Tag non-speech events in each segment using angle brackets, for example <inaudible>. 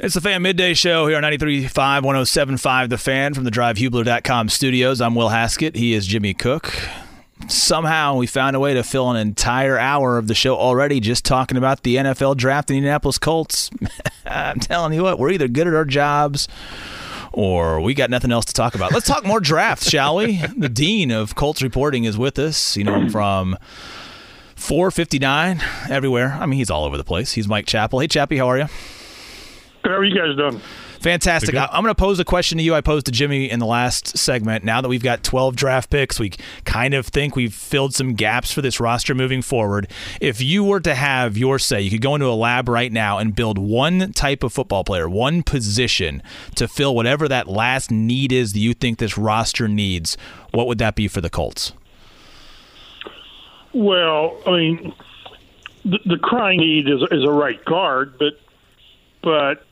It's the Fan Midday Show here on 93.5, 107.5 The Fan from the DriveHubler.com studios. I'm Will Haskett. He is Jimmy Cook. Somehow we found a way to fill an entire hour of the show already just talking about the NFL draft the Indianapolis Colts. <laughs> I'm telling you what, we're either good at our jobs or we got nothing else to talk about. Let's talk more drafts, shall we? The dean of Colts reporting is with us. You know, from 459 everywhere. I mean, he's all over the place. He's Mike Chappell. Hey, Chappie, how are you? How are you guys doing? Fantastic. I, am going to pose a question to you. I posed to Jimmy in the last segment. Now that we've got 12 draft picks, we kind of think we've filled some gaps for this roster moving forward. If you were to have your say, you could go into a lab right now and build one type of football player, one position to fill whatever that last need is that you think this roster needs. What would that be for the Colts? Well, I mean, the, the crying need is, is a right guard, but but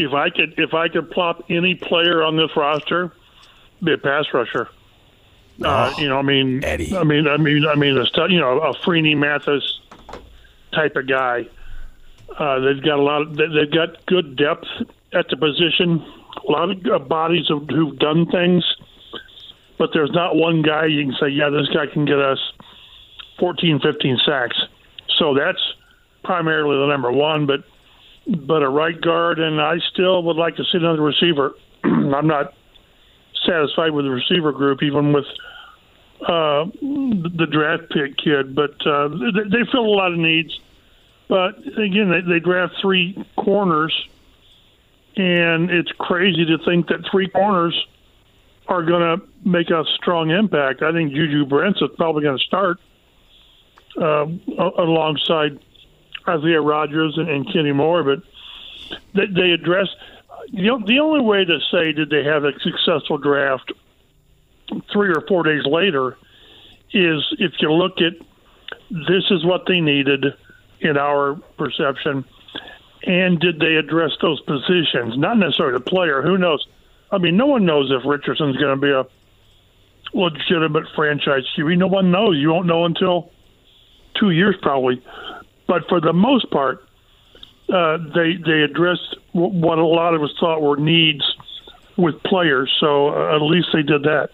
if I could if I could plop any player on this roster, be a pass rusher. Uh, oh, uh, you know, I mean, Eddie. I mean, I mean, I mean, a you know, a Freeney Mathis type of guy. Uh, they've got a lot. Of, they've got good depth at the position. A lot of uh, bodies who've done things, but there's not one guy you can say, yeah, this guy can get us 14, 15 sacks. So that's primarily the number one. But but a right guard, and I still would like to see another receiver. <clears throat> I'm not satisfied with the receiver group, even with uh, the draft pick kid. But uh, they, they fill a lot of needs. But again, they, they draft three corners, and it's crazy to think that three corners are going to make a strong impact. I think Juju Brents is probably going to start uh, alongside Isaiah Rodgers and, and Kenny Moore, but they, they addressed the only way to say did they have a successful draft three or four days later is if you look at this is what they needed in our perception, and did they address those positions? Not necessarily the player. Who knows? I mean, no one knows if Richardson's going to be a legitimate franchise QB. No one knows. You won't know until two years probably. But for the most part, uh, they they addressed what a lot of us thought were needs with players. So uh, at least they did that.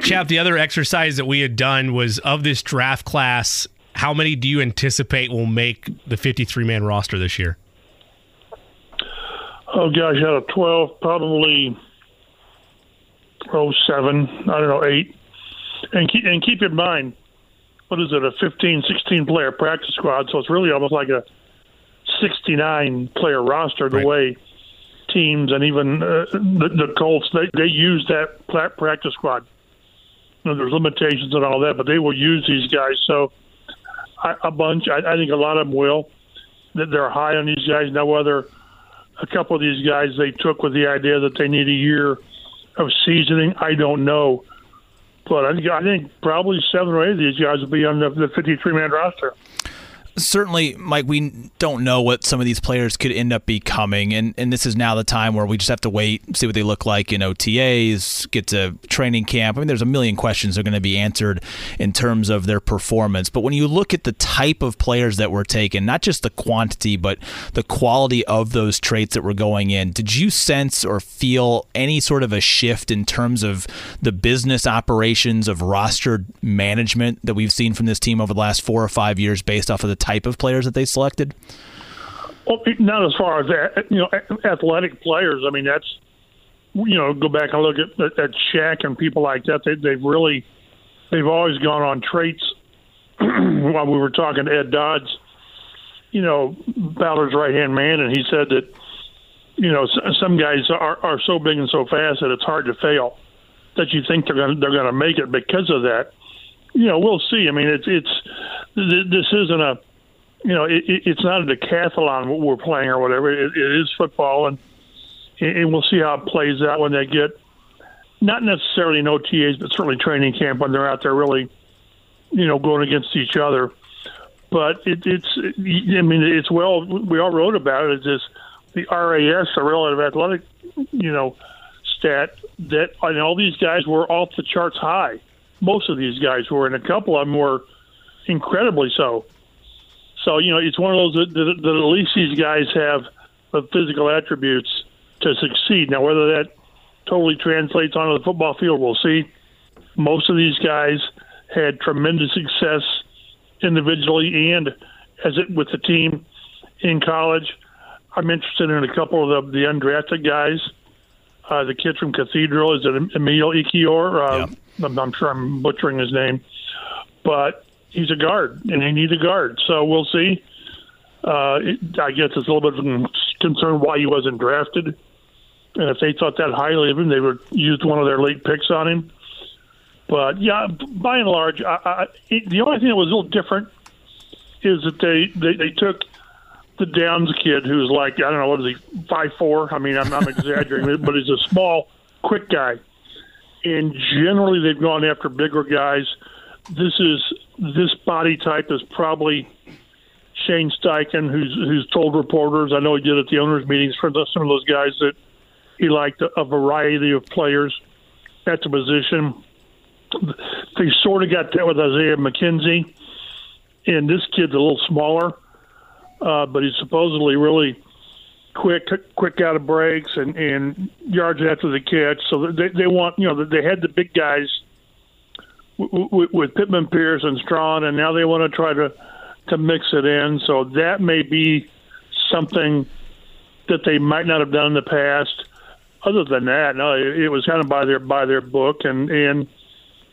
Chap, the other exercise that we had done was of this draft class. How many do you anticipate will make the 53 man roster this year? Oh gosh, out of 12, probably oh seven. I don't know eight. And keep, and keep in mind, what is it, a 15, 16 player practice squad. So it's really almost like a 69 player roster the right. way teams and even uh, the, the Colts, they, they use that practice squad. You know, there's limitations and all that, but they will use these guys. So I, a bunch, I, I think a lot of them will. That they're high on these guys. Now, whether a couple of these guys they took with the idea that they need a year of seasoning, I don't know. But I think, probably seven or eight of these guys will be on the, the 53 man roster certainly, Mike, we don't know what some of these players could end up becoming, and and this is now the time where we just have to wait, see what they look like in OTAs, get to training camp. I mean, there's a million questions that are going to be answered in terms of their performance. But when you look at the type of players that were taken, not just the quantity, but the quality of those traits that were going in, did you sense or feel any sort of a shift in terms of the business operations of roster management that we've seen from this team over the last four or five years based off of the type of players that they selected? Well, not as far as you know, athletic players. I mean, that's you know, go back and look at at Shaq and people like that. They, they've really they've always gone on traits. <clears throat> While we were talking to Ed Dodds, you know, Ballard's right hand man, and he said that you know some guys are are so big and so fast that it's hard to fail. That you think they're going they're going to make it because of that. You know, we'll see. I mean, it's it's this isn't a you know, it, it's not a decathlon what we're playing or whatever. It, it is football, and and we'll see how it plays out when they get not necessarily in OTAs, but certainly training camp when they're out there really, you know, going against each other. But it, it's, I mean, it's well. We all wrote about it. It's just the RAS, the relative athletic, you know, stat that and all these guys were off the charts high. Most of these guys were, and a couple of them were incredibly so. So you know, it's one of those that, that, that at least these guys have the physical attributes to succeed. Now, whether that totally translates onto the football field, we'll see. Most of these guys had tremendous success individually and as it with the team in college. I'm interested in a couple of the, the undrafted guys. Uh, the kid from Cathedral is it Emil Ekiyor? Uh, yeah. I'm, I'm sure I'm butchering his name, but he's a guard and they need a guard. So we'll see. Uh, I guess it's a little bit of concern why he wasn't drafted. And if they thought that highly of him, they would used one of their late picks on him. But yeah, by and large, I, I, the only thing that was a little different is that they, they, they took the Downs kid who's like I don't know what is he five four. I mean I'm, I'm exaggerating, <laughs> but he's a small, quick guy. And generally, they've gone after bigger guys. This is this body type is probably Shane Steichen, who's who's told reporters. I know he did at the owners' meetings for some of those guys that he liked a, a variety of players at the position. They sort of got that with Isaiah McKenzie, and this kid's a little smaller, uh, but he's supposedly really quick, quick out of breaks and and yards after the catch. So they they want you know they had the big guys with, with Pittman Pierce and Strawn, and now they want to try to to mix it in. So that may be something that they might not have done in the past. Other than that, no, it, it was kind of by their by their book, and and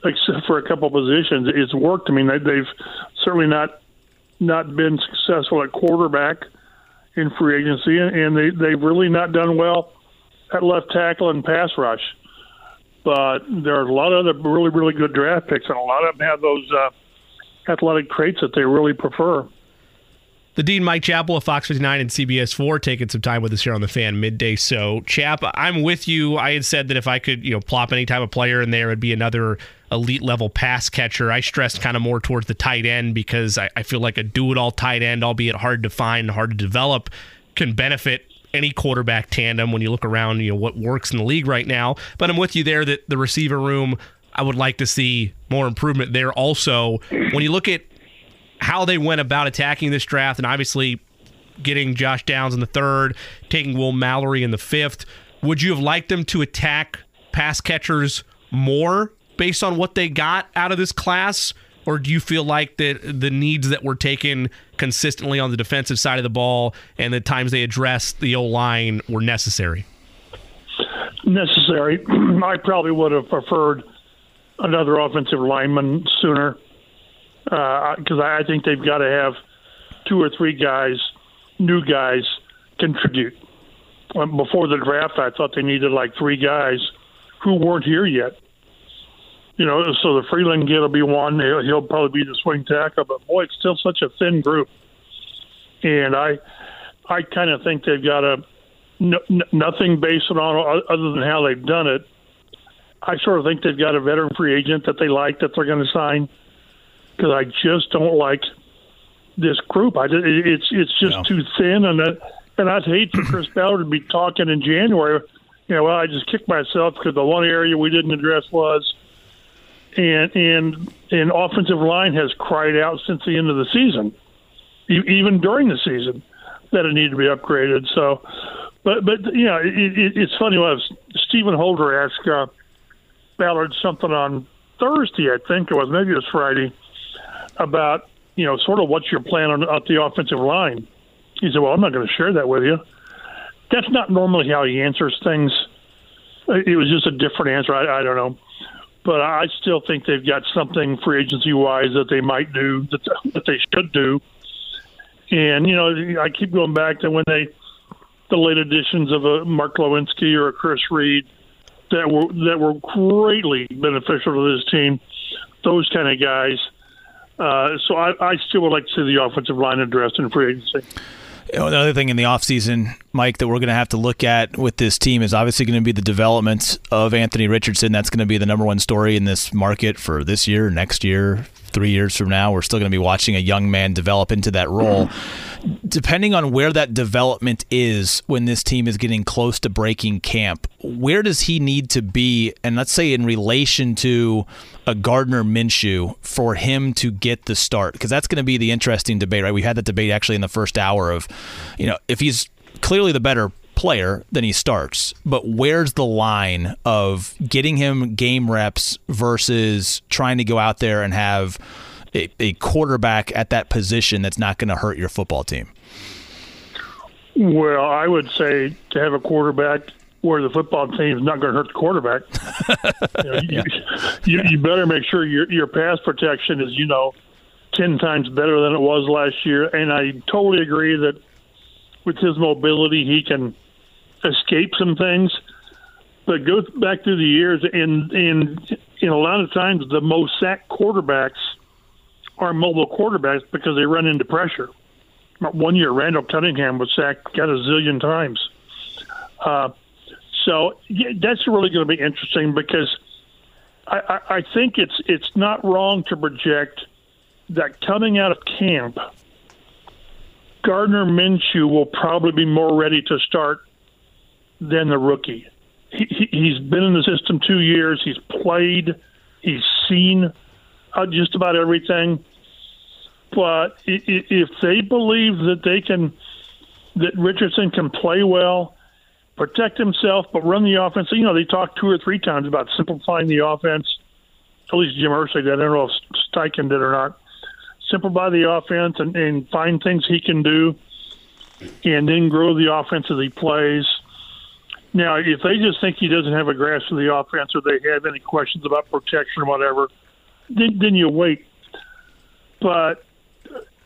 except <laughs> for a couple positions, it's worked. I mean, they, they've certainly not not been successful at quarterback in free agency, and, and they they've really not done well at left tackle and pass rush. But there are a lot of other really really good draft picks, and a lot of them have those uh, athletic traits that they really prefer. The Dean Mike Chappell of Fox 59 and CBS 4 taking some time with us here on the fan midday. So, Chap, I'm with you. I had said that if I could, you know, plop any type of player in there, it'd be another elite level pass catcher. I stressed kind of more towards the tight end because I, I feel like a do it all tight end, albeit hard to find, hard to develop, can benefit any quarterback tandem when you look around, you know, what works in the league right now. But I'm with you there that the receiver room, I would like to see more improvement there also. When you look at how they went about attacking this draft, and obviously getting Josh Downs in the third, taking Will Mallory in the fifth. Would you have liked them to attack pass catchers more based on what they got out of this class? Or do you feel like that the needs that were taken consistently on the defensive side of the ball and the times they addressed the O line were necessary? Necessary. <clears throat> I probably would have preferred another offensive lineman sooner because uh, I think they've got to have two or three guys, new guys, contribute. Before the draft, I thought they needed like three guys who weren't here yet. You know, so the Freeland kid will be one. He'll, he'll probably be the swing tackle, but boy, it's still such a thin group. And I, I kind of think they've got a n- nothing based on other than how they've done it. I sort of think they've got a veteran free agent that they like that they're going to sign because I just don't like this group. I it's it's just too thin, and that, and I'd hate for <clears throat> Chris Ballard to be talking in January. You know, well, I just kicked myself because the one area we didn't address was, and and and offensive line has cried out since the end of the season, even during the season, that it needed to be upgraded. So, but but you know, it, it, it's funny. Was Stephen Holder asked uh, Ballard something on Thursday, I think it was, maybe it was Friday about you know sort of what's your plan on, on the offensive line. He said, "Well, I'm not going to share that with you." That's not normally how he answers things. It was just a different answer. I, I don't know, but I still think they've got something free agency wise that they might do that, that they should do. And you know, I keep going back to when they the late additions of a Mark Glowinski or a Chris Reed that were that were greatly beneficial to this team. Those kind of guys uh, so I, I, still would like to see the offensive line addressed in free agency. You know, another thing in the offseason, Mike, that we're going to have to look at with this team is obviously going to be the development of Anthony Richardson. That's going to be the number one story in this market for this year, next year, three years from now. We're still going to be watching a young man develop into that role. Mm-hmm depending on where that development is when this team is getting close to breaking camp, where does he need to be? And let's say in relation to a Gardner Minshew for him to get the start, because that's going to be the interesting debate, right? We had that debate actually in the first hour of, you know, if he's clearly the better player, then he starts. But where's the line of getting him game reps versus trying to go out there and have a, a quarterback at that position that's not going to hurt your football team? Well, I would say to have a quarterback where the football team is not going to hurt the quarterback. <laughs> you, know, yeah. you, you, better make sure your your pass protection is you know ten times better than it was last year. And I totally agree that with his mobility, he can escape some things. But go back through the years, and and in a lot of times the most sacked quarterbacks are mobile quarterbacks because they run into pressure. One year, Randall Cunningham was sacked got a zillion times. Uh, so yeah, that's really going to be interesting because I, I, I think it's it's not wrong to project that coming out of camp, Gardner Minshew will probably be more ready to start than the rookie. He, he's been in the system two years. He's played. He's seen uh, just about everything. But if they believe that they can, that Richardson can play well, protect himself, but run the offense. You know, they talked two or three times about simplifying the offense. At least Jim Irsay did. I don't know if Steichen did or not. Simplify the offense and, and find things he can do, and then grow the offense as he plays. Now, if they just think he doesn't have a grasp of the offense or they have any questions about protection or whatever, then, then you wait. But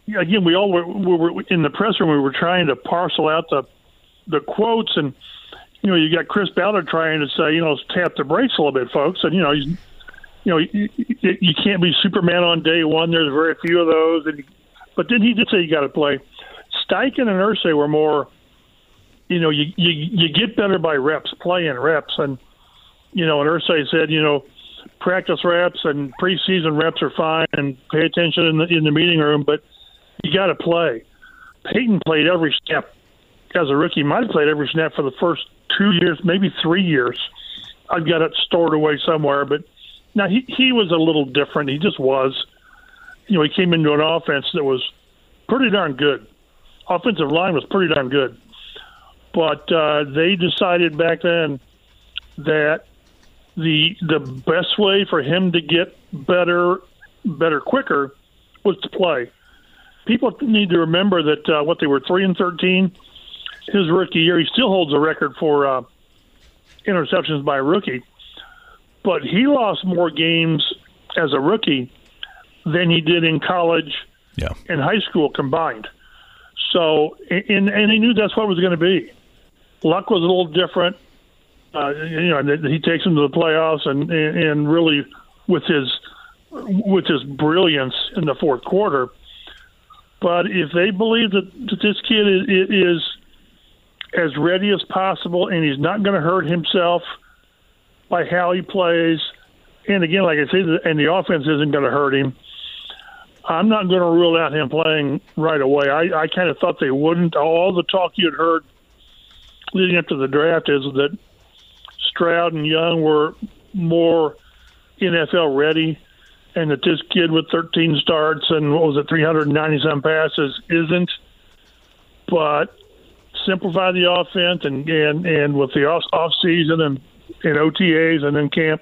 again, we all were, we were in the press room. We were trying to parcel out the the quotes, and you know, you got Chris Ballard trying to say, you know, tap the brakes a little bit, folks, and you know, he's, you know, you, you can't be Superman on day one. There's very few of those, and but then he did say you got to play. Steichen and Irsay were more you know, you, you you get better by reps, playing reps, and you know, and Irsay said, you know, practice reps and preseason reps are fine, and pay attention in the in the meeting room, but you got to play. Peyton played every snap as a rookie. Might have played every snap for the first two years, maybe three years. I've got it stored away somewhere, but now he he was a little different. He just was. You know, he came into an offense that was pretty darn good. Offensive line was pretty darn good but uh, they decided back then that the the best way for him to get better better quicker was to play. People need to remember that uh, what they were three and thirteen his rookie year. He still holds a record for uh, interceptions by a rookie, but he lost more games as a rookie than he did in college yeah. and high school combined. So, and and he knew that's what it was going to be. Luck was a little different. Uh, you know, he takes them to the playoffs, and and really with his with his brilliance in the fourth quarter. But if they believe that, that this kid is, is as ready as possible, and he's not going to hurt himself by how he plays, and again, like I said, and the offense isn't going to hurt him. I'm not going to rule out him playing right away. I, I kind of thought they wouldn't. All the talk you had heard leading up to the draft is that Stroud and Young were more NFL ready, and that this kid with 13 starts and what was it, 390 some passes isn't. But simplify the offense and and and with the off, off season and and OTAs and then camp.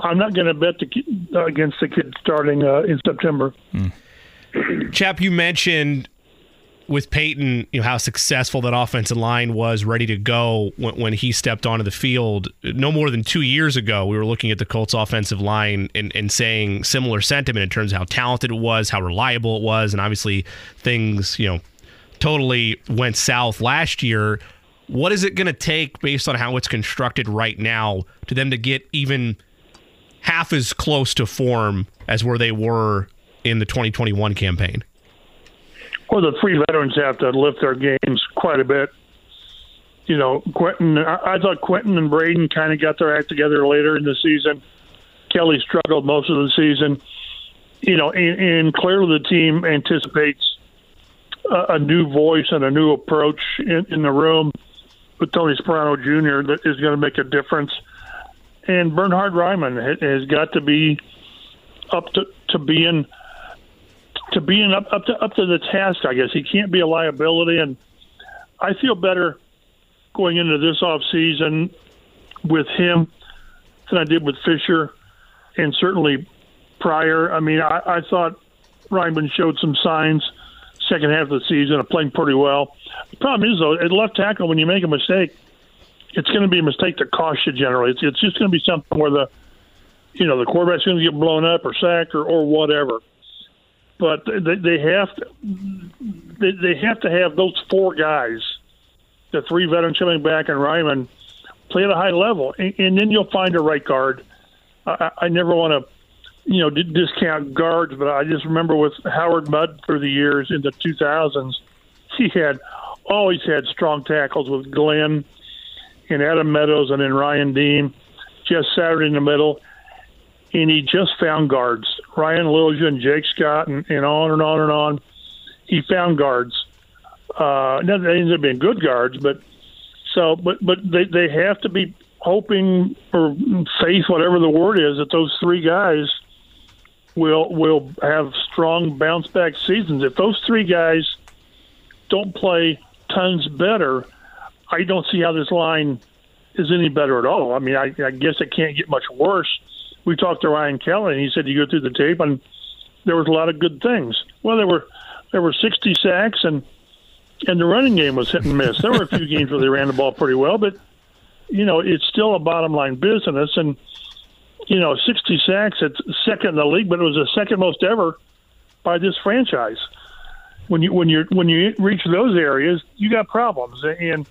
I'm not going to bet the, against the kid starting uh, in September. Mm. Chap, you mentioned with Peyton, you know how successful that offensive line was, ready to go when, when, he stepped onto the field. No more than two years ago, we were looking at the Colts' offensive line and, and saying similar sentiment in terms of how talented it was, how reliable it was, and obviously things you know totally went south last year. What is it going to take, based on how it's constructed right now, to them to get even half as close to form as where they were in the 2021 campaign? well, the three veterans have to lift their games quite a bit. You know, Quentin. I, thought Quentin and Braden kind of got their act together later in the season. Kelly struggled most of the season. You know, and, and clearly the team anticipates a, new voice and a new approach in, in the room with Tony Sparano Jr. that is going to make a difference. And Bernhard Raimann has got to be up to, to being – to being up up to up to the task. I guess he can't be a liability, and I feel better going into this off season with him than I did with Fisher, and certainly prior. I mean, I, I thought Raimann showed some signs second half of the season of playing pretty well. The problem is though, at left tackle, when you make a mistake, it's going to be a mistake that costs you generally. It's, it's just going to be something where the you know the quarterback's going to get blown up or sacked or, or whatever. But they, they have to they, they have to have those four guys, the three veterans coming back and Raimann, play at a high level, and, and then you'll find a right guard. I, I never want to you know, discount guards, but I just remember with Howard Mudd through the years in the 2000s, he had always had strong tackles with Glenn and Adam Meadows and then Ryan Diem, Jeff Saturday in the middle. And he just found guards, Ryan Lilja and Jake Scott, and, and on and on and on. He found guards. Uh, not they ended up being good guards, but so, but but they they have to be hoping or faith, whatever the word is, that those three guys will will have strong bounce back seasons. If those three guys don't play tons better, I don't see how this line is any better at all. I mean, I, I guess it can't get much worse. We talked to Ryan Kelly, and he said you go through the tape, and there was a lot of good things. Well, there were there were 60 sacks, and and the running game was hit and miss. There were a few <laughs> games where they ran the ball pretty well, but you know, it's still a bottom line business, and you know, 60 sacks. It's second in the league, but it was the second most ever by this franchise. When you when you when you reach those areas, you got problems. And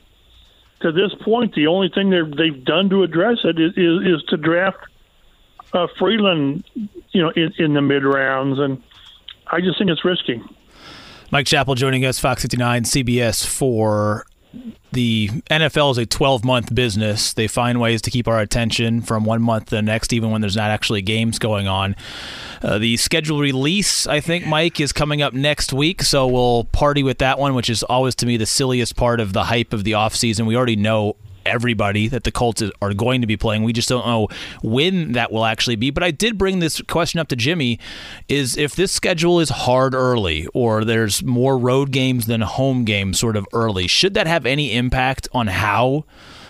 to this point, the only thing they've done to address it is is, is to draft uh, Freeland, you know, in, in the mid rounds, and I just think it's risky. Mike Chappell joining us, Fox 59, CBS 4 the NFL is a 12 month business. They find ways to keep our attention from one month to the next, even when there's not actually games going on. Uh, the schedule release, I think, Mike, is coming up next week, so we'll party with that one, which is always to me the silliest part of the hype of the offseason. We already know everybody that the Colts are going to be playing. We just don't know when that will actually be. But I did bring this question up to Jimmy is if this schedule is hard early or there's more road games than home games sort of early, should that have any impact on how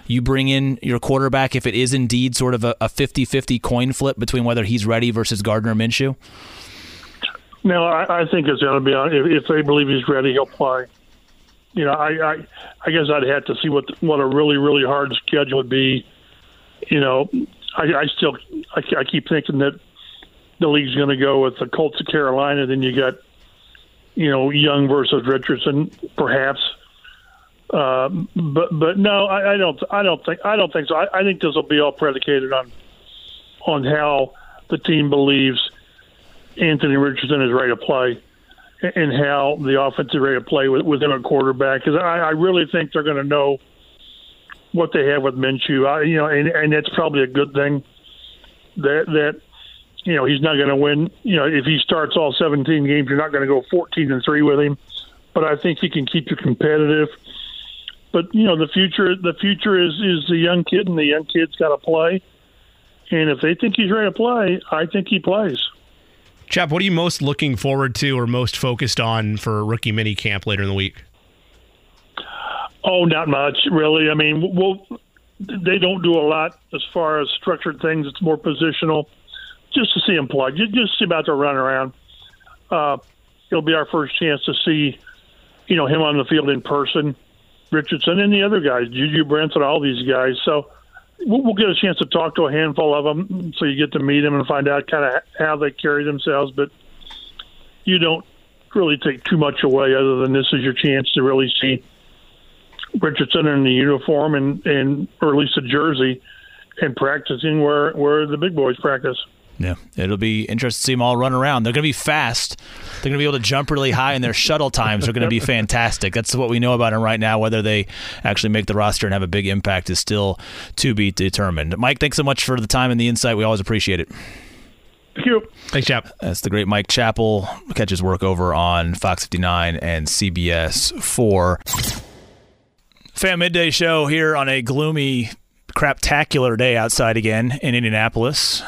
you bring in your quarterback if it is indeed sort of a 50 50 coin flip between whether he's ready versus Gardner Minshew? No, I, I think it's going to be on. If, if they believe he's ready, he'll play you know, I, I I guess I'd have to see what what a really really hard schedule would be. You know, I, I still I, I keep thinking that the league's going to go with the Colts of Carolina. Then you got you know Young versus Richardson, perhaps. Uh, but but no, I, I don't I don't think I don't think so. I, I think this will be all predicated on on how the team believes Anthony Richardson is ready to play and how the offensive ready to play within a quarterback. Because I, I really think they're going to know what they have with Minshew. I, you know, and, and that's probably a good thing. That that you know he's not going to win. You know, if he starts all 17 games, you're not going to go 14 and three with him. But I think he can keep you competitive. But you know, the future the future is is the young kid, and the young kid's got to play. And if they think he's ready to play, I think he plays. Chap, what are you most looking forward to or most focused on for rookie mini camp later in the week? Oh, not much, really. I mean, well, they don't do a lot as far as structured things. It's more positional, just to see him play, just, just see about to run around. Uh, it'll be our first chance to see, you know, him on the field in person, Richardson and the other guys, Juju Brents and all these guys. So we'll, get a chance to talk to a handful of them, so you get to meet them and find out kind of how they carry themselves. But you don't really take too much away, other than this is your chance to really see Richardson in the uniform and and or at least a jersey and practicing where where the big boys practice. Yeah, it'll be interesting to see them all run around. They're going to be fast. They're going to be able to jump really high, and their shuttle times are going to be <laughs> fantastic. That's what we know about them right now. Whether they actually make the roster and have a big impact is still to be determined. Mike, thanks so much for the time and the insight. We always appreciate it. Thank you. Thanks, Chap. That's the great Mike Chappell. Catch his work over on Fox 59 and CBS 4. Fan Midday Show here on a gloomy, craptacular day outside again in Indianapolis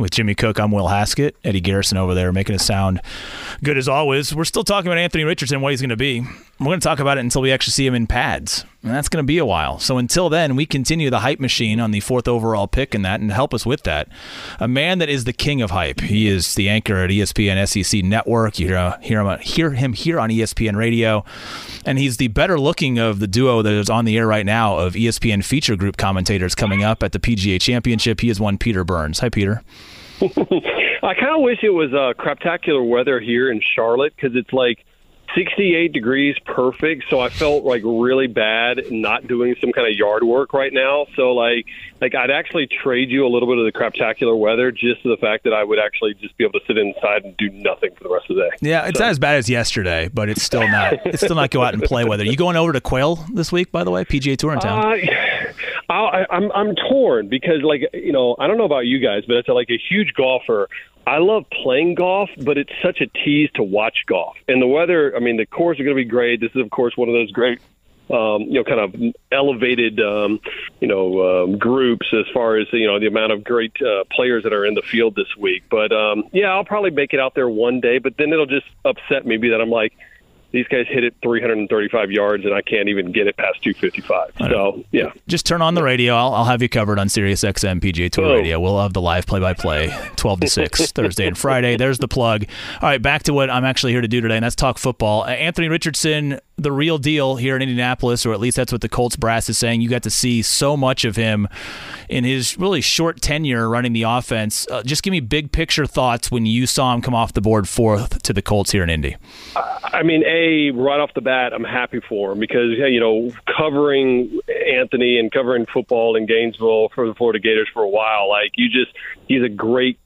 with Jimmy Cook. I'm Will Haskett. Eddie Garrison over there making it sound good as always. We're still talking about Anthony Richardson, what he's going to be. We're going to talk about it until we actually see him in pads. And that's going to be a while. So until then, we continue the hype machine on the fourth overall pick and that, and help us with that. A man that is the king of hype. He is the anchor at ESPN SEC Network. You hear, hear, him, hear him here on ESPN Radio. And he's the better looking of the duo that is on the air right now of ESPN feature group commentators coming up at the PGA Championship. He is one Peter Burns. Hi, Peter. <laughs> I kind of wish it was uh, craptacular weather here in Charlotte because it's like 68 degrees perfect. So i felt like really bad not doing some kind of yard work right now. So like like i'd actually trade you a little bit of the craptacular weather just to the fact that i would actually just be able to sit inside and do nothing for the rest of the day. Yeah it's so. not as bad as yesterday but it's still not it's still not go out and play weather. You going over to quail this week by the way? Pga tour in town? Uh, I, I'm I'm torn because like you know I don't know about you guys, but it's like a huge golfer. I love playing golf, but it's such a tease to watch golf. And the weather, I mean, the course are going to be great. This is, of course, one of those great, um, you know, kind of elevated, um, you know, um, groups as far as you know the amount of great uh, players that are in the field this week. But um, yeah, I'll probably make it out there one day. But then it'll just upset me that I'm like, these guys hit it 335 yards, and I can't even get it past 255. So, yeah. Just turn on the radio. I'll, I'll have you covered on Sirius XM PGA Tour oh. Radio. We'll have the live play-by-play, 12 to 6, <laughs> Thursday and Friday. There's the plug. All right, back to what I'm actually here to do today, and that's talk football. Anthony Richardson the real deal here in Indianapolis, or at least that's what the Colts brass is saying. You got to see so much of him in his really short tenure running the offense. Uh, just give me big picture thoughts when you saw him come off the board fourth to the Colts here in Indy. I mean, a right off the bat, I'm happy for him because you know covering Anthony and covering football in Gainesville for the Florida Gators for a while, like you just he's a great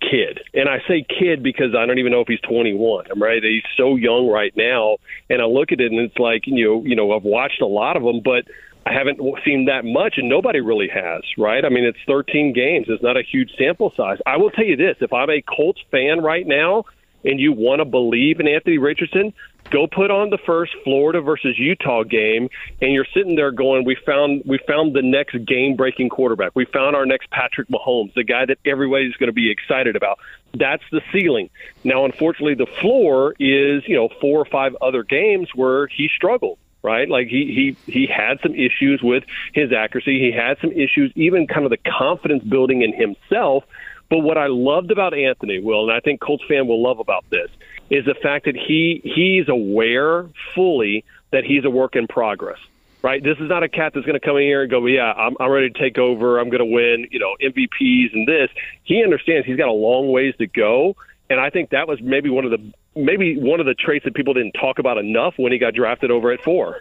kid. And I say kid because I don't even know if he's 21. I'm right. He's so young right now. And I look at it and it's like, you know, you know, I've watched a lot of them, but I haven't seen that much and nobody really has, right? I mean, it's 13 games. It's not a huge sample size. I will tell you this, if I'm a Colts fan right now and you want to believe in Anthony Richardson, go put on the first Florida versus Utah game, and you're sitting there going, "We found we found the next game-breaking quarterback. We found our next Patrick Mahomes, the guy that everybody's going to be excited about." That's the ceiling. Now, unfortunately, the floor is you know four or five other games where he struggled. Right, like he he he had some issues with his accuracy. He had some issues, even kind of the confidence building in himself. But what I loved about Anthony, Will, and I think Colts fan will love about this, is the fact that he he's aware fully that he's a work in progress. Right, this is not a cat that's going to come in here and go, "Yeah, I'm, I'm ready to take over. I'm going to win, you know, MVPs and this." He understands he's got a long ways to go, and I think that was maybe one of the maybe one of the traits that people didn't talk about enough when he got drafted over at four.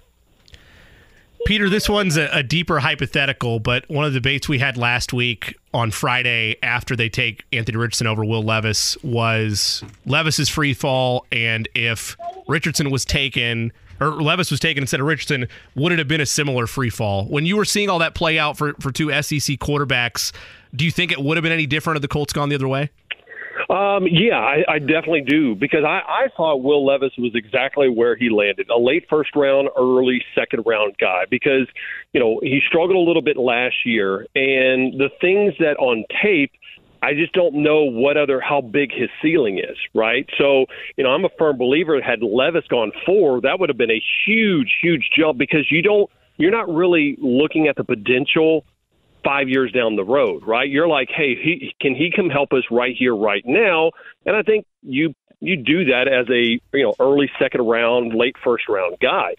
Peter, this one's a, a, deeper hypothetical, but one of the debates we had last week on Friday after they take Anthony Richardson over Will Levis was Levis's free fall, and if Richardson was taken or Levis was taken instead of Richardson, would it have been a similar free fall? When you were seeing all that play out for, for two SEC quarterbacks, do you think it would have been any different if the Colts gone the other way? Um, yeah, I, I definitely do because I, I thought Will Levis was exactly where he landed a late first round, early second round guy because, you know, he struggled a little bit last year. And the things that on tape, I just don't know what other how big his ceiling is, right? So, you know, I'm a firm believer had Levis gone four, that would have been a huge, huge jump because you don't you're not really looking at the potential five years down the road, right? You're like, hey, he, can he come help us right here, right now? And I think you you do that as a you know early second round, late first round guy.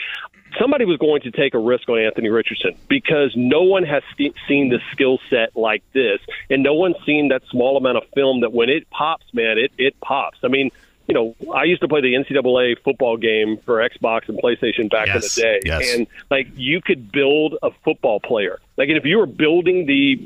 Somebody was going to take a risk on Anthony Richardson because no one has seen the skill set like this, and no one's seen that small amount of film that when it pops, man, it it pops. I mean, you know, I used to play the NCAA football game for Xbox and PlayStation back yes, in the day, yes. and like you could build a football player. Like, if you were building the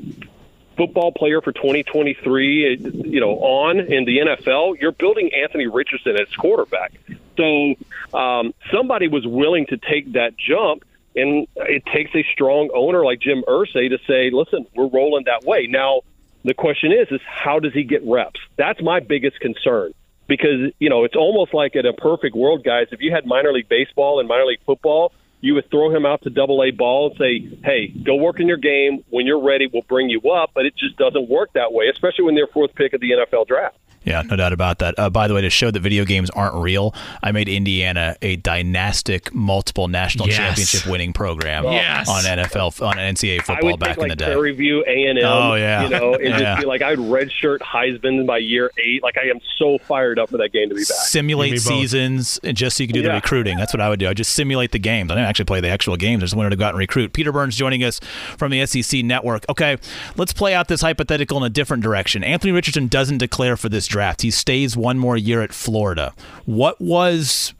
football player for 2023, you know, on in the NFL, you're building Anthony Richardson as quarterback. So um, somebody was willing to take that jump, and it takes a strong owner like Jim Irsay to say, "Listen, we're rolling that way." Now, the question is, is how does he get reps? That's my biggest concern because you know it's almost like in a perfect world, guys. If you had minor league baseball and minor league football, you would throw him out to double A ball and say, hey, go work in your game. When you're ready, we'll bring you up. But it just doesn't work that way, especially when they're fourth pick of the NFL draft. Yeah, no doubt about that. Uh, by the way, to show that video games aren't real, I made Indiana a dynastic, multiple national Yes. championship winning program Yes. on NFL on NCAA football back think in like the day. Prairie View, A and M. Oh, yeah. you know, and <laughs> Yeah. just be like, I'd redshirt Heisman by year eight. Like I am so fired up for that game to be back. simulate Give me both. seasons and just so you can do the Yeah. recruiting. That's what I would do. I just simulate the games. I didn't actually play the actual games. I just wanted to go out and recruit. Peter Burns joining us from the SEC Network. Okay, let's play out this hypothetical in a different direction. Anthony Richardson doesn't declare for this draft. He stays one more year at Florida. What was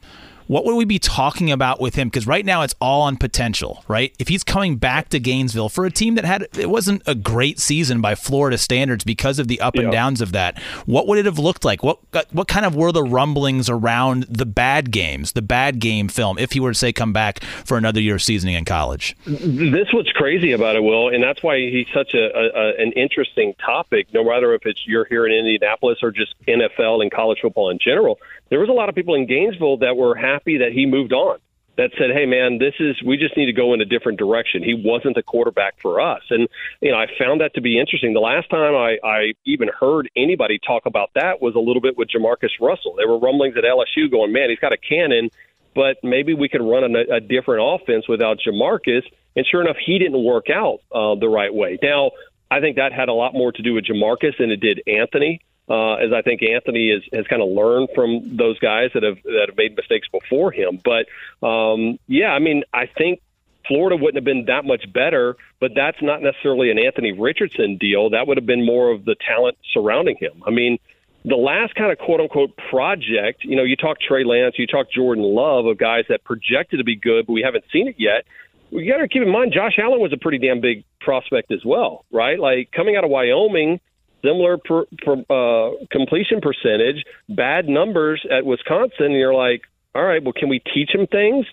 what would we be talking about with him? Because right now it's all on potential, right? If he's coming back to Gainesville for a team that had it wasn't a great season by Florida standards because of the up and downs of that, what would it have looked like? What uh, what kind of were the rumblings around the bad games, the bad game film, if he were to say come back for another year of seasoning in college? This what's crazy about it, Will, and that's why he's such a, a, a an interesting topic. No matter if it's you're here in Indianapolis or just NFL and college football in general, there was a lot of people in Gainesville that were happy that he moved on. That said, "Hey, man, this is we just need to go in a different direction." He wasn't the quarterback for us, and you know I found that to be interesting. The last time I, I even heard anybody talk about that was a little bit with Jamarcus Russell. There were rumblings at LSU going, "Man, he's got a cannon." but maybe we could run a, a different offense without Jamarcus. And sure enough, he didn't work out uh, the right way. Now, I think that had a lot more to do with Jamarcus than it did Anthony. Uh, as I think Anthony is, has kind of learned from those guys that have that have made mistakes before him. But um, yeah, I mean, I think Florida wouldn't have been that much better, but that's not necessarily an Anthony Richardson deal. That would have been more of the talent surrounding him. I mean, the last kind of quote unquote project, you know, you talk Trey Lance, you talk Jordan Love of guys that projected to be good, but we haven't seen it yet. We got to keep in mind Josh Allen was a pretty damn big prospect as well, right? Like coming out of Wyoming, similar per, per, uh, completion percentage, bad numbers at Wisconsin. And you're like, all right, well, can we teach him things?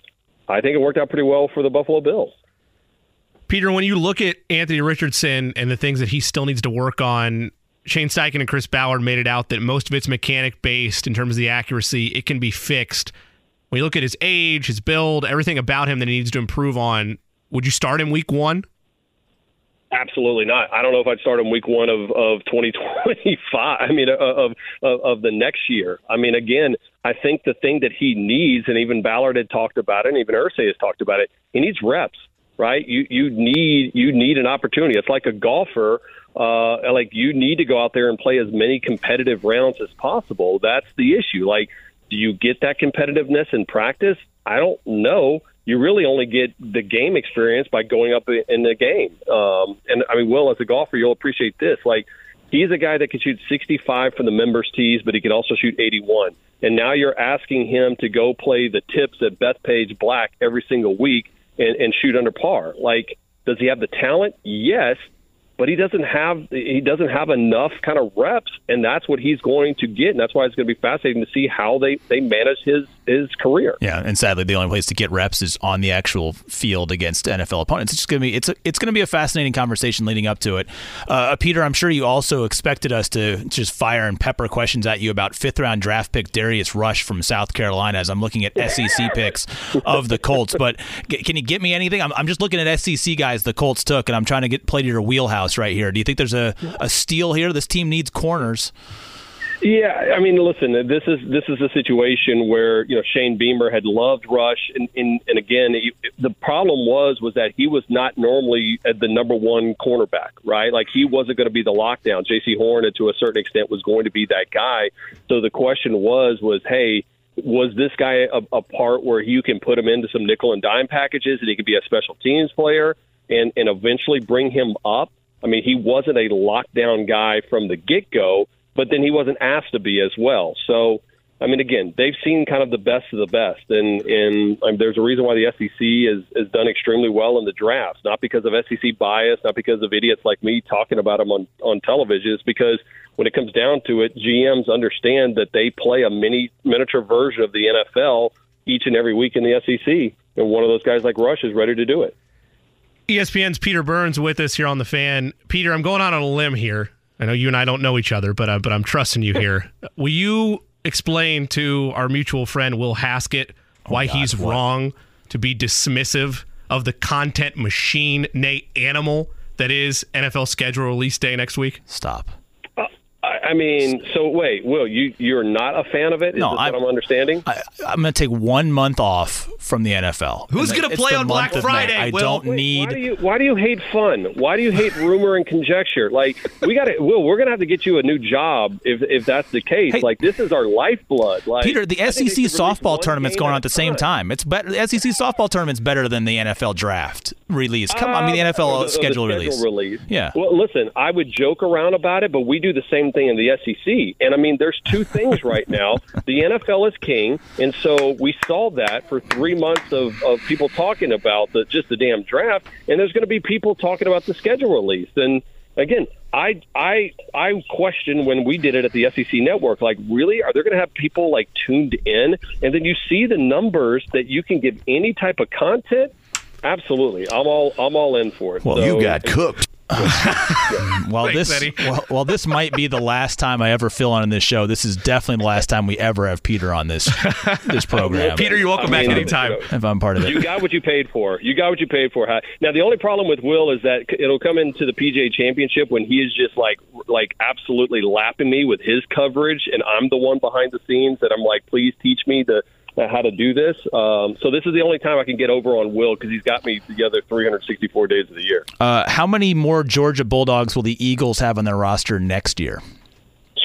I think it worked out pretty well for the Buffalo Bills. Peter, when you look at Anthony Richardson and the things that he still needs to work on, Shane Steichen and Chris Ballard made it out that most of it's mechanic based in terms of the accuracy. It can be fixed. When you look at his age, his build, everything about him that he needs to improve on, would you start him week one? Absolutely not. I don't know if I'd start him week one of, of <laughs> 2025. I mean, of, of of the next year. I mean, again, I think the thing that he needs, and even Ballard had talked about it, and even Irsay has talked about it. He needs reps, right? You you need you need an opportunity. It's like a golfer. Uh, like you need to go out there and play as many competitive rounds as possible. That's the issue. Like, do you get that competitiveness in practice? I don't know you really only get the game experience by going up in the game. Um, and I mean, Will, as a golfer, you'll appreciate this. Like, he's a guy that can shoot 65 from the members' tees, but he can also shoot 81. And now you're asking him to go play the tips at Bethpage Black every single week and, and shoot under par. Like, does he have the talent? Yes, but he doesn't have he doesn't have enough kind of reps, and that's what he's going to get, and that's why it's going to be fascinating to see how they they manage his his career. Yeah, and sadly, the only place to get reps is on the actual field against NFL opponents. It's just gonna be it's a, it's gonna be a fascinating conversation leading up to it. Uh, Peter, I'm sure you also expected us to just fire and pepper questions at you about fifth round draft pick Darius Rush from South Carolina. As I'm looking at SEC picks of the Colts, but g- can you get me anything? I'm, I'm just looking at SEC guys the Colts took, and I'm trying to get play to your wheelhouse right here. Do you think there's a a steal here? This team needs corners. Yeah, I mean, listen, this is this is a situation where you know Shane Beamer had loved Rush, and and, and again, he, the problem was was that he was not normally at the number one cornerback, right? Like he wasn't going to be the lockdown. Jaycee Horn, to a certain extent, was going to be that guy. So the question was was, hey, was this guy a, a part where you can put him into some nickel and dime packages, and he could be a special teams player, and and eventually bring him up? I mean, he wasn't a lockdown guy from the get go but then he wasn't asked to be as well. So, I mean, again, they've seen kind of the best of the best, and and um, there's a reason why the SEC has has done extremely well in the drafts. Not because of SEC bias, not because of idiots like me talking about them on on television. It's because when it comes down to it, GMs understand that they play a mini miniature version of the NFL each and every week in the SEC, and one of those guys like Rush is ready to do it. ESPN's Peter Burns with us here on the fan. Peter, I'm going out on a limb here. I know you and I don't know each other, but uh, but I'm trusting you here. <laughs> Will you explain to our mutual friend Will Haskett why God, he's what? wrong to be dismissive of the content machine, nay, animal that is NFL schedule release day next week? Stop. I mean, so wait, Will, you you're not a fan of it? Is No, this I- what I'm understanding? I, I'm going to take one month off from the NFL. Who's gonna play on Black of May. Friday, I Will? don't Wait, need. Why do you Why do you hate fun? Why do you hate rumor and conjecture? Like we got to. Will, we're gonna have to get you a new job if if that's the case. Hey. like this is our lifeblood. Like Peter, the I SEC softball tournament's going on at the same time. It's better. The SEC softball tournament's better than the NFL draft release. Come on, I mean the Uh, NFL the- or the schedule, schedule release. Yeah. Well, listen, I would joke around about it, but we do the same thing in the SEC. And I mean, there's two things <laughs> right now. The NFL is king, and so we saw that for three months of, of people talking about the just the damn draft, and there's going to be people talking about the schedule release. And again, I I I question when we did it at the SEC network. Like, really, are they going to have people like tuned in? And then you see the numbers that you can give any type of content. Absolutely, I'm all I'm all in for it. Well, So- you got cooked. Well, Thanks, this Eddie. well, well, this might be the last time I ever fill on in this show. This is definitely the last time we ever have Peter on this this program. Peter, you're welcome I back mean, anytime. you know, if I'm part of it, You got what you paid for. You got what you paid for. Now the only problem with Will is that it'll come into the PGA Championship when he is just like like absolutely lapping me with his coverage, and I'm the one behind the scenes that I'm like, please teach me the how to do this. Um, so this is the only time I can get over on Will because he's got me the other 364 days of the year. Uh, how many more Georgia Bulldogs will the Eagles have on their roster next year?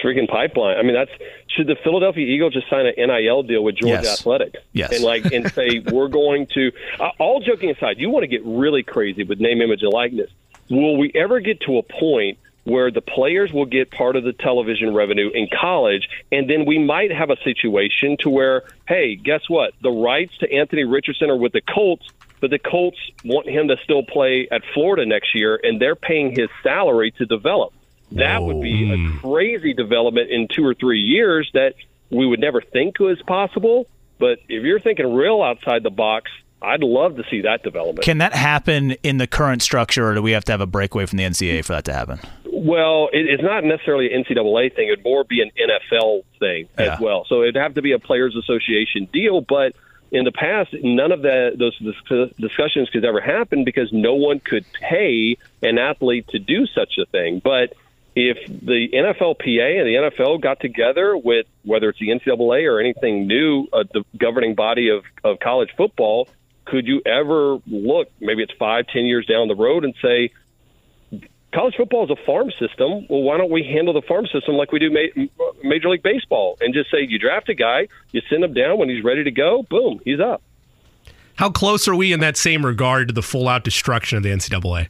Freaking pipeline. I mean, that's should the Philadelphia Eagles just sign an NIL deal with Georgia Yes. Athletic? Yes. and like and say <laughs> we're going to. Uh, all joking aside, you want to get really crazy with name, image, and likeness. Will we ever get to a point where the players will get part of the television revenue in college, and then we might have a situation to where, hey, guess what? The rights to Anthony Richardson are with the Colts, but the Colts want him to still play at Florida next year, and they're paying his salary to develop. That would be a oh, crazy development in two or three years that we would never think was possible. But if you're thinking real outside the box, I'd love to see that development. Can that happen in the current structure, or do we have to have a breakaway from the NCAA for that to happen? Well, it, it's not necessarily an NCAA thing. It'd more be an NFL thing Yeah. as well. So it'd have to be a players' association deal. But in the past, none of that those discussions could ever happen because no one could pay an athlete to do such a thing. But if the NFLPA and the NFL got together with whether it's the NCAA or anything new, uh, the governing body of, of college football, could you ever look? Maybe it's five, ten years down the road and say college football is a farm system. Well, why don't we handle the farm system like we do ma- uh, Major League Baseball and just say you draft a guy, you send him down when he's ready to go, boom, he's up. How close are we in that same regard to the full out destruction of the NCAA?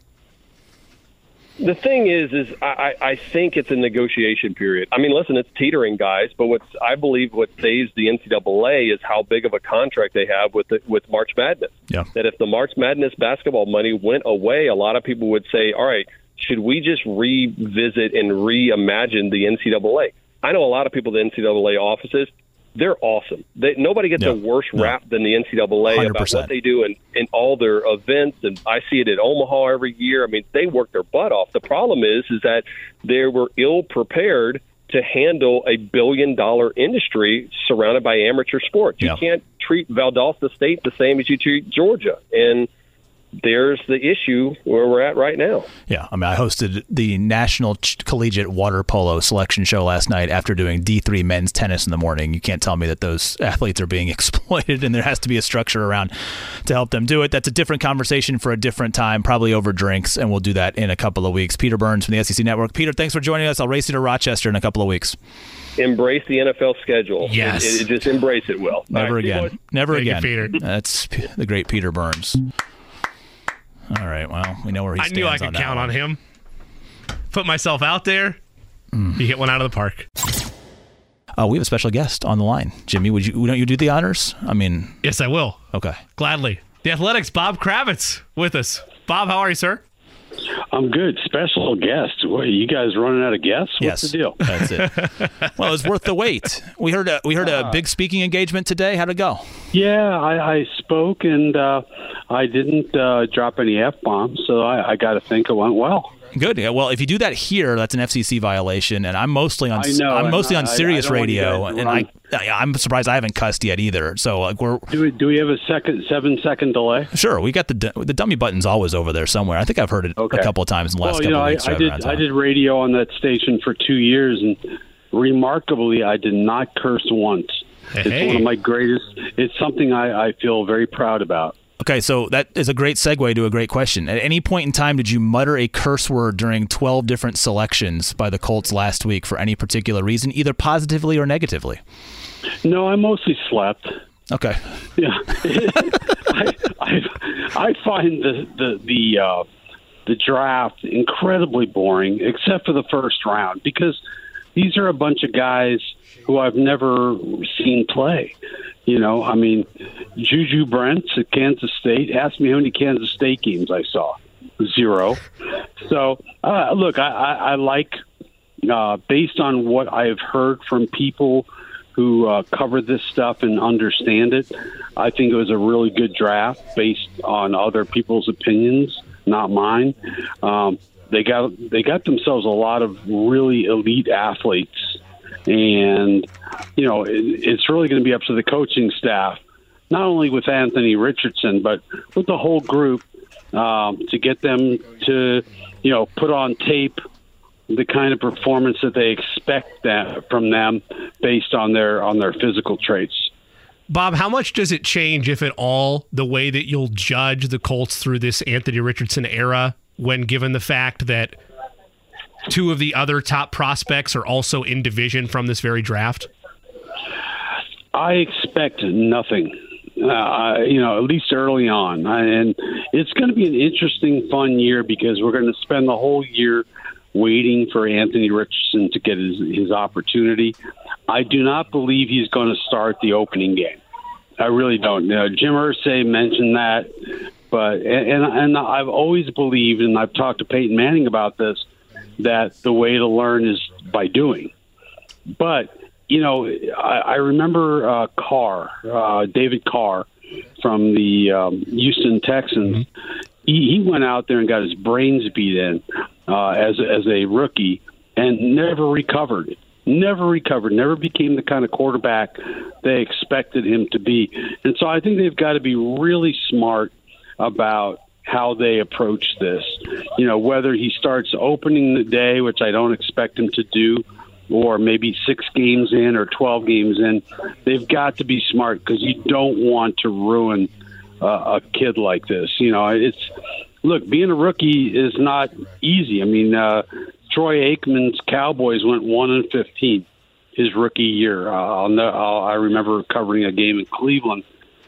The thing is, is I, I think it's a negotiation period. I mean, listen, it's teetering, guys. But what's I believe what saves the NCAA is how big of a contract they have with the, with March Madness. Yeah. That if the March Madness basketball money went away, a lot of people would say, "All right, should we just revisit and reimagine the NCAA?" I know a lot of people in the NCAA offices. They're awesome. They, nobody gets a worse No. rap than the NCAA about 100%. what they do in, in all their events, and I see it at Omaha every year. I mean, they work their butt off. The problem is, is that they were ill prepared to handle a billion dollar industry surrounded by amateur sports. You Yeah. can't treat Valdosta State the same as you treat Georgia, and there's the issue where we're at right now. Yeah, I mean, I hosted the National Ch- Collegiate Water Polo Selection Show last night after doing D3 men's tennis in the morning. You can't tell me that those <laughs> athletes are being <laughs> exploited, and there has to be a structure around to help them do it. That's a different conversation for a different time, probably over drinks, and we'll do that in a couple of weeks. Peter Burns from the SEC Network. Peter, thanks for joining us. I'll race you to Rochester in a couple of weeks. Embrace the NFL schedule. Yes. It- it- just embrace it, Will. Never All right, see you again. Never Thank you, again. Peter. That's the great Peter Burns. All right. Well, we know where he I stands. I knew I could that count one. on him. Put myself out there. You hit one out of the park. Uh, we have a special guest on the line. Jimmy, would you? Don't you do the honors? I mean, Yes, I will. okay. Gladly. The Athletics, Bob Kravitz, with us. Bob, how are you, sir? I'm good. Special guest. What, you guys running out of guests? What's yes, the deal? That's it. <laughs> well, it was worth the wait. We heard a we heard a big speaking engagement today. How'd it go? Yeah, I, I spoke and uh, I didn't uh, drop any f bombs, so I, I got to think it went well. Good. Yeah, well, if you do that here, that's an FCC violation, and I'm mostly on. I know, I'm mostly and on I- I Sirius don't Radio, and I, I, I'm surprised I haven't cussed yet either. So like we're Do we, do we have a second seven second delay? sure we got the the dummy button's always over there somewhere. I think I've heard it Okay. a couple of times in the last well, couple you know, of I, weeks. I driving did I did radio on that station for two years, and remarkably, I did not curse once. Hey. It's Hey. one of my greatest. It's something I, I feel very proud about. Okay, so that is a great segue to a great question. At any point in time, did you mutter a curse word during 12 different selections by the Colts last week for any particular reason, either positively or negatively? No, I mostly slept. Okay. Yeah, <laughs> I, I I find the the the uh, the draft incredibly boring, except for the first round, because these are a bunch of guys who I've never seen play. You know, I mean, Juju Brents at Kansas State. Ask me how many Kansas State games I saw. Zero. So, uh, look, I, I, I like, uh, based on what I've heard from people who uh, cover this stuff and understand it, I think it was a really good draft based on other people's opinions, not mine. Um, they got they got themselves a lot of really elite athletes, and you know it, it's really going to be up to the coaching staff, not only with Anthony Richardson but with the whole group um, to get them to you know put on tape the kind of performance that they expect that from them based on their on their physical traits. Bob, how much does it change, if at all, the way that you'll judge the Colts through this Anthony Richardson era when given the fact that two of the other top prospects are also in division from this very draft? I expect nothing. Uh, you know, at least early on, and it's going to be an interesting, fun year because we're going to spend the whole year waiting for Anthony Richardson to get his, his opportunity. I do not believe he's going to start the opening game. I really don't. Uh, Jim Irsay mentioned that, but and and I've always believed, and I've talked to Peyton Manning about this, that the way to learn is by doing. But you know, I, I remember uh, Carr, uh, David Carr, from the um, Houston Texans. He, he went out there and got his brains beat in uh, as as a rookie, and never recovered. Never recovered. Never became the kind of quarterback they expected him to be. And so I think they've got to be really smart about how they approach this. You know, whether he starts opening the day, which I don't expect him to do, or maybe six games in or 12 games in, they've got to be smart because you don't want to ruin uh, a kid like this. You know, it's look, being a rookie is not easy. I mean, uh, Troy Aikman's Cowboys went one and 15 his rookie year. Uh, I'll know, I'll, I remember covering a game in Cleveland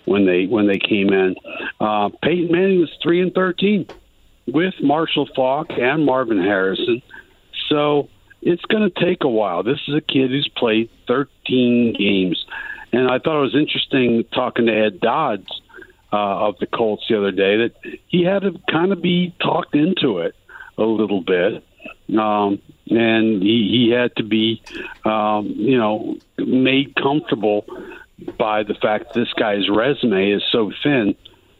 when they when they came in. Uh, Peyton Manning was three and 13 with Marshall Faulk and Marvin Harrison. So it's going to take a while. This is a kid who's played 13 games, and I thought it was interesting talking to Ed Dodds uh, of the Colts the other day that he had to kind of be talked into it a little bit, um, and he, he had to be, um, you know, made comfortable by the fact this guy's resume is so thin.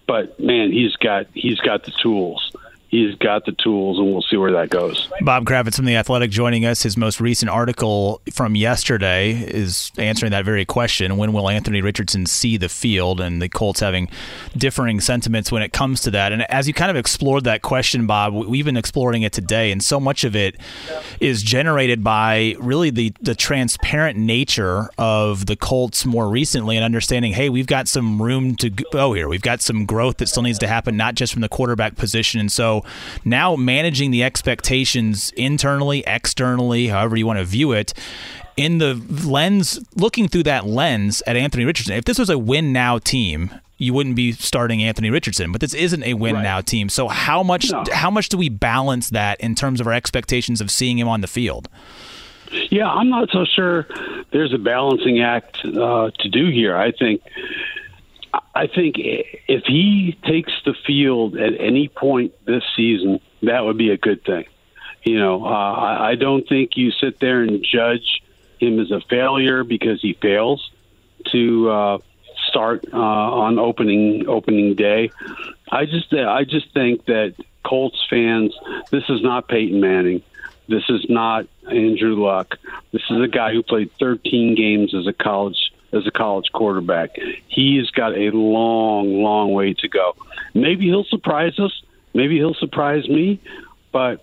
But man, he's got he's got the tools. He's got the tools, and we'll see where that goes. Bob Kravitz from The Athletic joining us. His most recent article from yesterday is answering that very question. When will Anthony Richardson see the field? And the Colts having differing sentiments when it comes to that. And as you kind of explored that question, Bob, we've been exploring it today. And so much of it is generated by really the, the transparent nature of the Colts more recently and understanding, hey, we've got some room to go oh, here. We've got some growth that still needs to happen, not just from the quarterback position. And so now managing the expectations internally, externally, however you want to view it, in the lens, looking through that lens at Anthony Richardson. If this was a win now team, you wouldn't be starting Anthony Richardson, but this isn't a win now team. So how much No. how much do we balance that in terms of our expectations of seeing him on the field? Yeah, I'm not so sure there's a balancing act uh, to do here. I think I think if he takes the field at any point this season, that would be a good thing. You know, uh, I, don't think you sit there and judge him as a failure because he fails to uh, start uh, on opening opening day. I just I just think that Colts fans, this is not Peyton Manning. This is not Andrew Luck. This is a guy who played 13 games as a college as a college quarterback. He's got a long, long way to go. Maybe he'll surprise us. Maybe he'll surprise me, but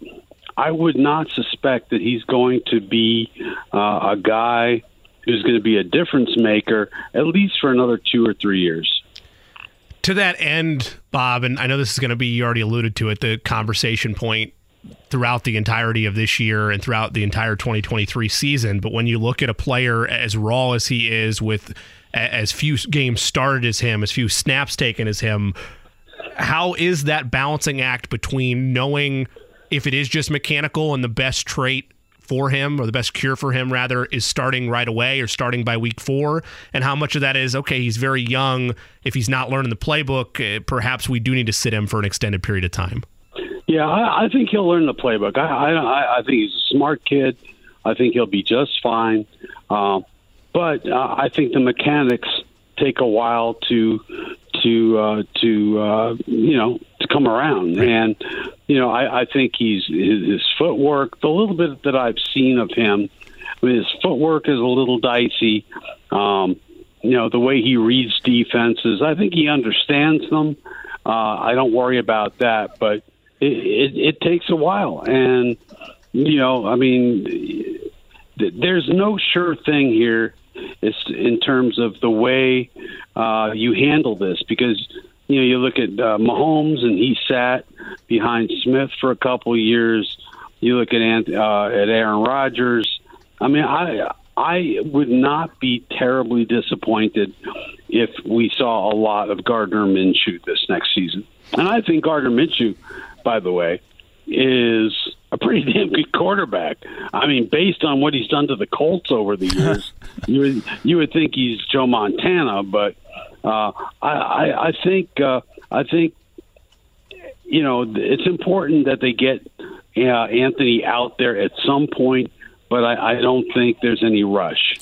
I would not suspect that he's going to be uh, a guy who's going to be a difference maker at least for another two or three years. To that end, Bob, and I know this is going to be, you already alluded to it, the conversation point throughout the entirety of this year and throughout the entire 2023 season. But when you look at a player as raw as he is, with as few games started as him, as few snaps taken as him, how is that balancing act between knowing if it is just mechanical and the best trait for him or the best cure for him rather is starting right away or starting by week four and how much of that is okay he's very young if he's not learning the playbook eh, perhaps we do need to sit him for an extended period of time yeah i, I think he'll learn the playbook I, I, I think he's a smart kid i think he'll be just fine um, but uh, i think the mechanics take a while to to uh, to uh, you know to come around. And you know, I, I think he's his, his footwork. The little bit that I've seen of him, I mean, his footwork is a little dicey. Um, you know, the way he reads defenses, I think he understands them. Uh, I don't worry about that, but it, it, it takes a while. And you know, I mean, there's no sure thing here. It's in terms of the way uh, you handle this because you know you look at uh, Mahomes and he sat behind Smith for a couple of years. You look at uh, at Aaron Rodgers. I mean, I I would not be terribly disappointed if we saw a lot of Gardner Minshew this next season. And I think Gardner Minshew, by the way, is a pretty <laughs> damn good quarterback. I mean, based on what he's done to the Colts over the years, <laughs> you would, you would think he's Joe Montana, but uh, I, I, I think uh, I think you know it's important that they get uh, Anthony out there at some point, but I, I don't think there's any rush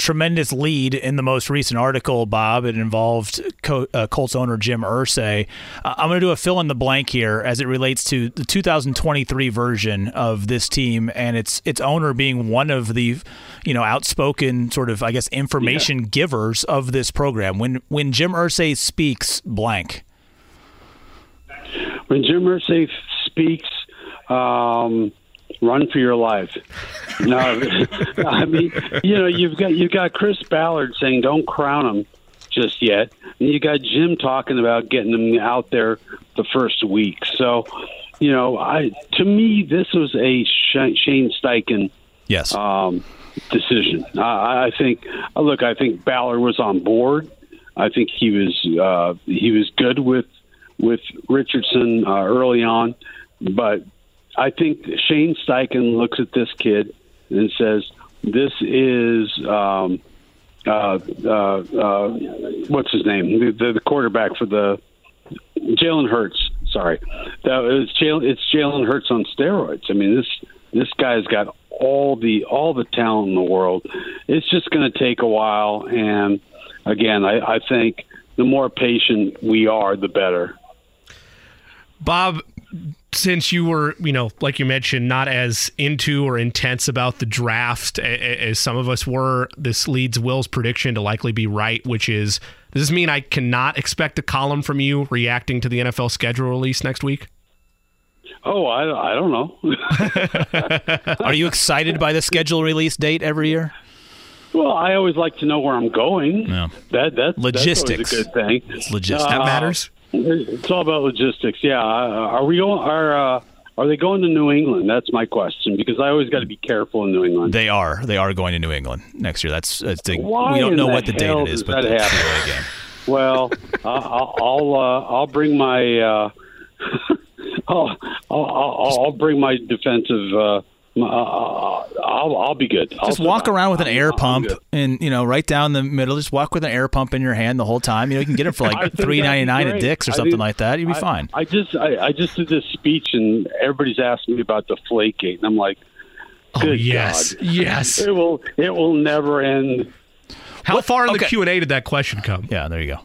tremendous lead in the most recent article, Bob. It involved Col- uh, Colts owner Jim Irsay. Uh, I'm going to do a fill in the blank here as it relates to the 2023 version of this team and its its owner being one of the, you know, outspoken sort of I guess information yeah. givers of this program. When when Jim Irsay speaks, blank. When Jim Irsay speaks. Um, run for your life. No, <laughs> I mean, you know, you've got you've got Chris Ballard saying don't crown him just yet, and you got Jim talking about getting him out there the first week. So, you know, I to me this was a Shane Steichen yes um, decision. I, I think look, I think Ballard was on board. I think he was uh, he was good with with Richardson uh, early on, but I think Shane Steichen looks at this kid and says, "This is um, uh, uh, uh, what's his name? The, the, the quarterback for the Jalen Hurts. Sorry, that is Jalen. It's Jalen Hurts on steroids. I mean this this guy's got all the all the talent in the world. It's just going to take a while, and again, I, I think the more patient we are, the better. Bob, since you were, you know, like you mentioned, not as into or intense about the draft as some of us were, this leads Will's prediction to likely be right, which is does this mean I cannot expect a column from you reacting to the NFL schedule release next week? Oh, I, I don't know. <laughs> Are you excited by the schedule release date every year? Well, I always like to know where I'm going. Yeah. That, that, logistics. That's a good thing. It's logistics. Uh, that matters. It's all about logistics. Yeah. Uh, are we going? Are uh, are they going to New England? That's my question because I always got to be careful in New England. They are. They are going to New England next year. That's, that's the, we don't know what the date it is, but that's the. <laughs> Well, I'll I'll, uh, I'll bring my uh, <laughs> I'll, I'll, I'll bring my defensive uh, I'll, I'll be good. I'll just walk around with an air pump and you know right down the middle. Just walk with an air pump in your hand the whole time. You know you can get it for <laughs> like three ninety nine at Dick's or something like that. You'd be I, fine. I just I, I, just did this speech and everybody's asking me about the Deflategate and I'm like, oh yes, God. yes. It will it will never end. How what, far in okay. the Q and A did that question come? Yeah, there you go.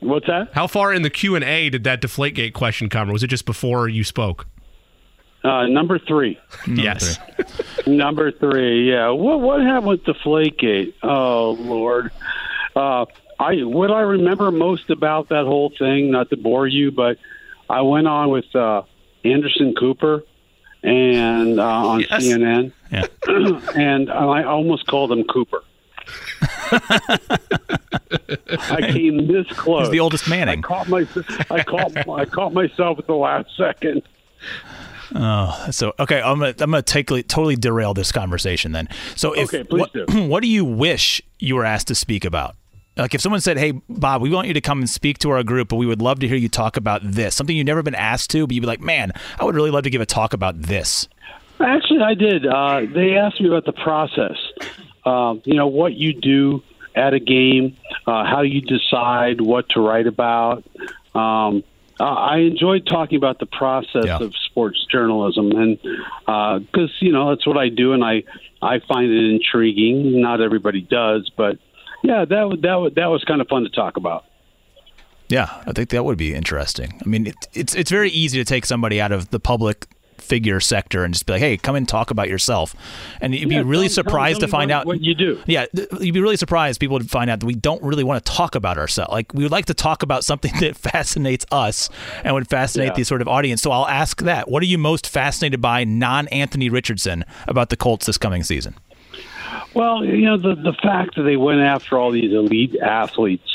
What's that? How far in the Q and A did that Deflategate question come, or was it just before you spoke? Uh, number three. yes. Number three. Yeah. What what happened with Deflategate? Oh Lord. Uh, I what I remember most about that whole thing, not to bore you, but I went on with uh, Anderson Cooper and uh, on Yes. CNN, Yeah. <clears throat> and I almost called him Cooper. <laughs> I came this close. He's the oldest Manning. I caught my, I caught, I caught myself at the last second. Oh, so okay, I'm gonna I'm gonna take totally derail this conversation then. So if Okay, please what, do. <clears throat> what do you wish you were asked to speak about? Like if someone said, "Hey, Bob, we want you to come and speak to our group, but we would love to hear you talk about this," something you've never been asked to, but you'd be like, "Man, I would really love to give a talk about this." Actually, I did. Uh, they asked me about the process. Um, you know, what you do at a game, uh, how you decide what to write about. Um, uh, I enjoy talking about the process Yeah. of sports journalism, and because you know that's what I do, and I I find it intriguing. Not everybody does, but yeah, that that that was kind of fun to talk about. Yeah, I think that would be interesting. I mean, it, it's it's very easy to take somebody out of the public figure sector and just be like, "Hey, come and talk about yourself," and you'd Yeah, be really tell- surprised tell to find what- out what you do. Yeah, you'd be really surprised. People would find out that we don't really want to talk about ourselves. Like we would like to talk about something <laughs> that fascinates us and would fascinate Yeah. the sort of audience. So I'll ask that: What are you most fascinated by, non Anthony Richardson, about the Colts this coming season? Well, you know the the fact that they went after all these elite athletes,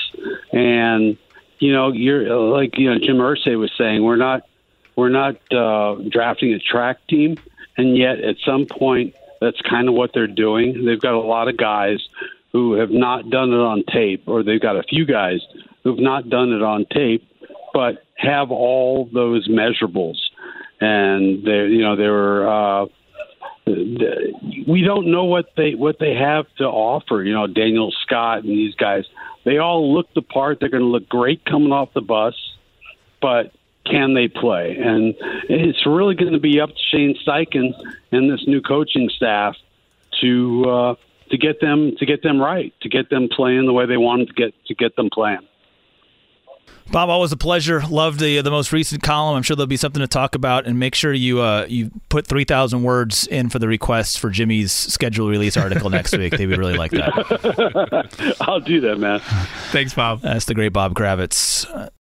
and you know you're like you know Jim Irsay was saying we're not we're not uh, drafting a track team, and yet at some point that's kind of what they're doing. They've got a lot of guys who have not done it on tape, or they've got a few guys who've not done it on tape, but have all those measurables, and they you know they were. Uh, we don't know what they what they have to offer. You know, Daniel Scott and these guys, they all look the part. They're going to look great coming off the bus, but can they play? And it's really going to be up to Shane Steichen and this new coaching staff to uh, to get them to get them right, to get them playing the way they wanted to get to get them playing. Bob, always a pleasure. Loved the the most recent column. I'm sure there'll be something to talk about. And make sure you uh, you put three thousand words in for the request for Jimmy's schedule release article next week. They would really like that. <laughs> I'll do that, man. Thanks, Bob. That's the great Bob Kravitz. Uh,